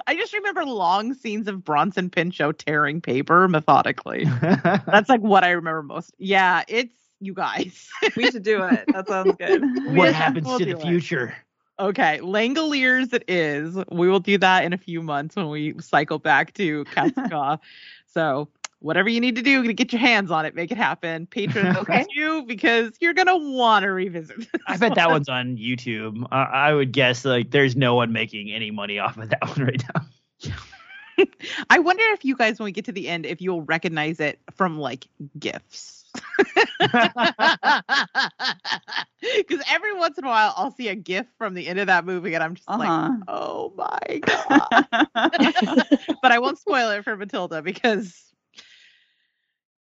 I just remember long scenes of Bronson Pinchot tearing paper methodically. That's like what I remember most. Yeah, it's you guys. We should do it. That sounds good. what Yeah, happens we'll to do the it. Okay, Langoliers it is. We will do that in a few months when we cycle back to Cast of Ka. so whatever you need to do to get your hands on it, make it happen. Patrons, Okay. you because you're gonna want to revisit. This I bet that one's on YouTube. I, I would guess like there's no one making any money off of that one right now. I wonder if you guys, when we get to the end, if you'll recognize it from like gifts. Because every once in a while, I'll see a gif from the end of that movie, and I'm just like, Uh-huh. "Oh my god!" but I won't spoil it for Matilda because,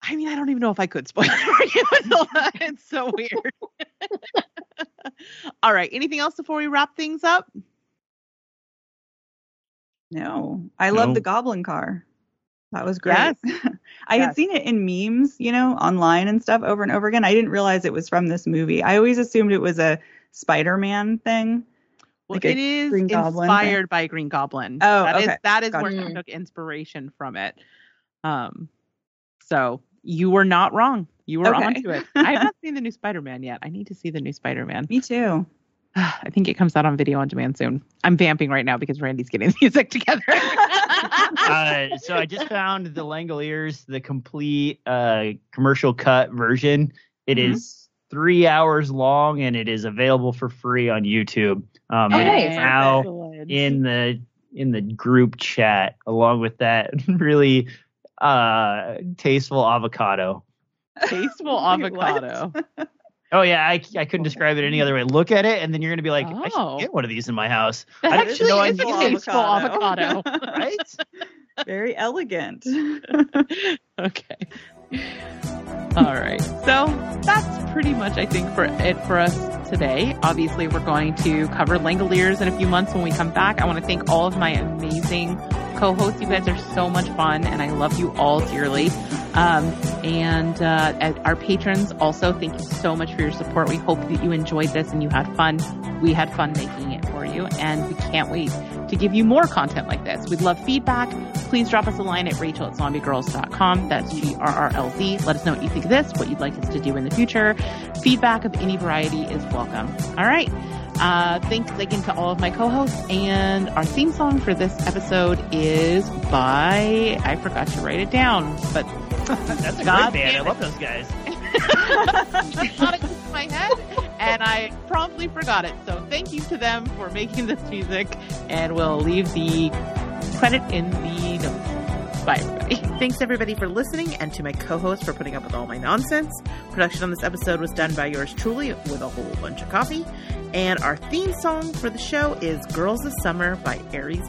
I mean, I don't even know if I could spoil it for you, Matilda. It's so weird. All right. Anything else before we wrap things up? no, I love the Goblin Car. That was great. Yes. I Yes. had seen it in memes, you know, online and stuff over and over again. I didn't realize it was from this movie. I always assumed it was a Spider-Man thing. Well, Like it is Green Goblin thing? inspired by Green Goblin. Oh, that is okay. that is where Gotcha. he took inspiration from it. Um, so you were not wrong. You were Okay. onto it. I have not seen the new Spider-Man yet. I need to see the new Spider-Man. Me too. I think it comes out on video on demand soon. I'm vamping right now because Randy's getting the music together. uh, so I just found the Langoliers, the complete uh, commercial cut version. It Mhm. is three hours long and it is available for free on YouTube. Um, Oh, it nice. now Excellent. in the in the group chat along with that really uh tasteful avocado. tasteful avocado. Oh yeah, I, I couldn't describe it any other way. Look at it, and then you're gonna be like, I Oh. should get one of these in my house. That I didn't actually know I is a needed tasteful avocado. right? Very elegant. okay. All right. So that's pretty much, I think, for it for us today. Obviously, we're going to cover Langoliers in a few months when we come back. I want to thank all of my amazing co-hosts. You guys are so much fun, and I love you all dearly. Um, and uh, our patrons, also, thank you so much for your support. We hope that you enjoyed this and you had fun. We had fun making it for you. and we can't wait to give you more content like this. We'd love feedback. Please drop us a line at rachel at zombiegrrlz.com. That's G R R L Z. Let us know what you think of this, what you'd like us to do in the future. Feedback of any variety is welcome. All right. Uh, thanks again to all of my co-hosts. And our theme song for this episode is by, I forgot to write it down, but That's a God great band. I love those guys. I thought it was in my head and I promptly forgot it. So thank you to them for making this music and we'll leave the credit in the notes. Bye everybody. Thanks everybody for listening and to my co-host for putting up with all my nonsense. Production on this episode was done by yours truly with a whole bunch of coffee. And our theme song for the show is Girls of Summer by Aries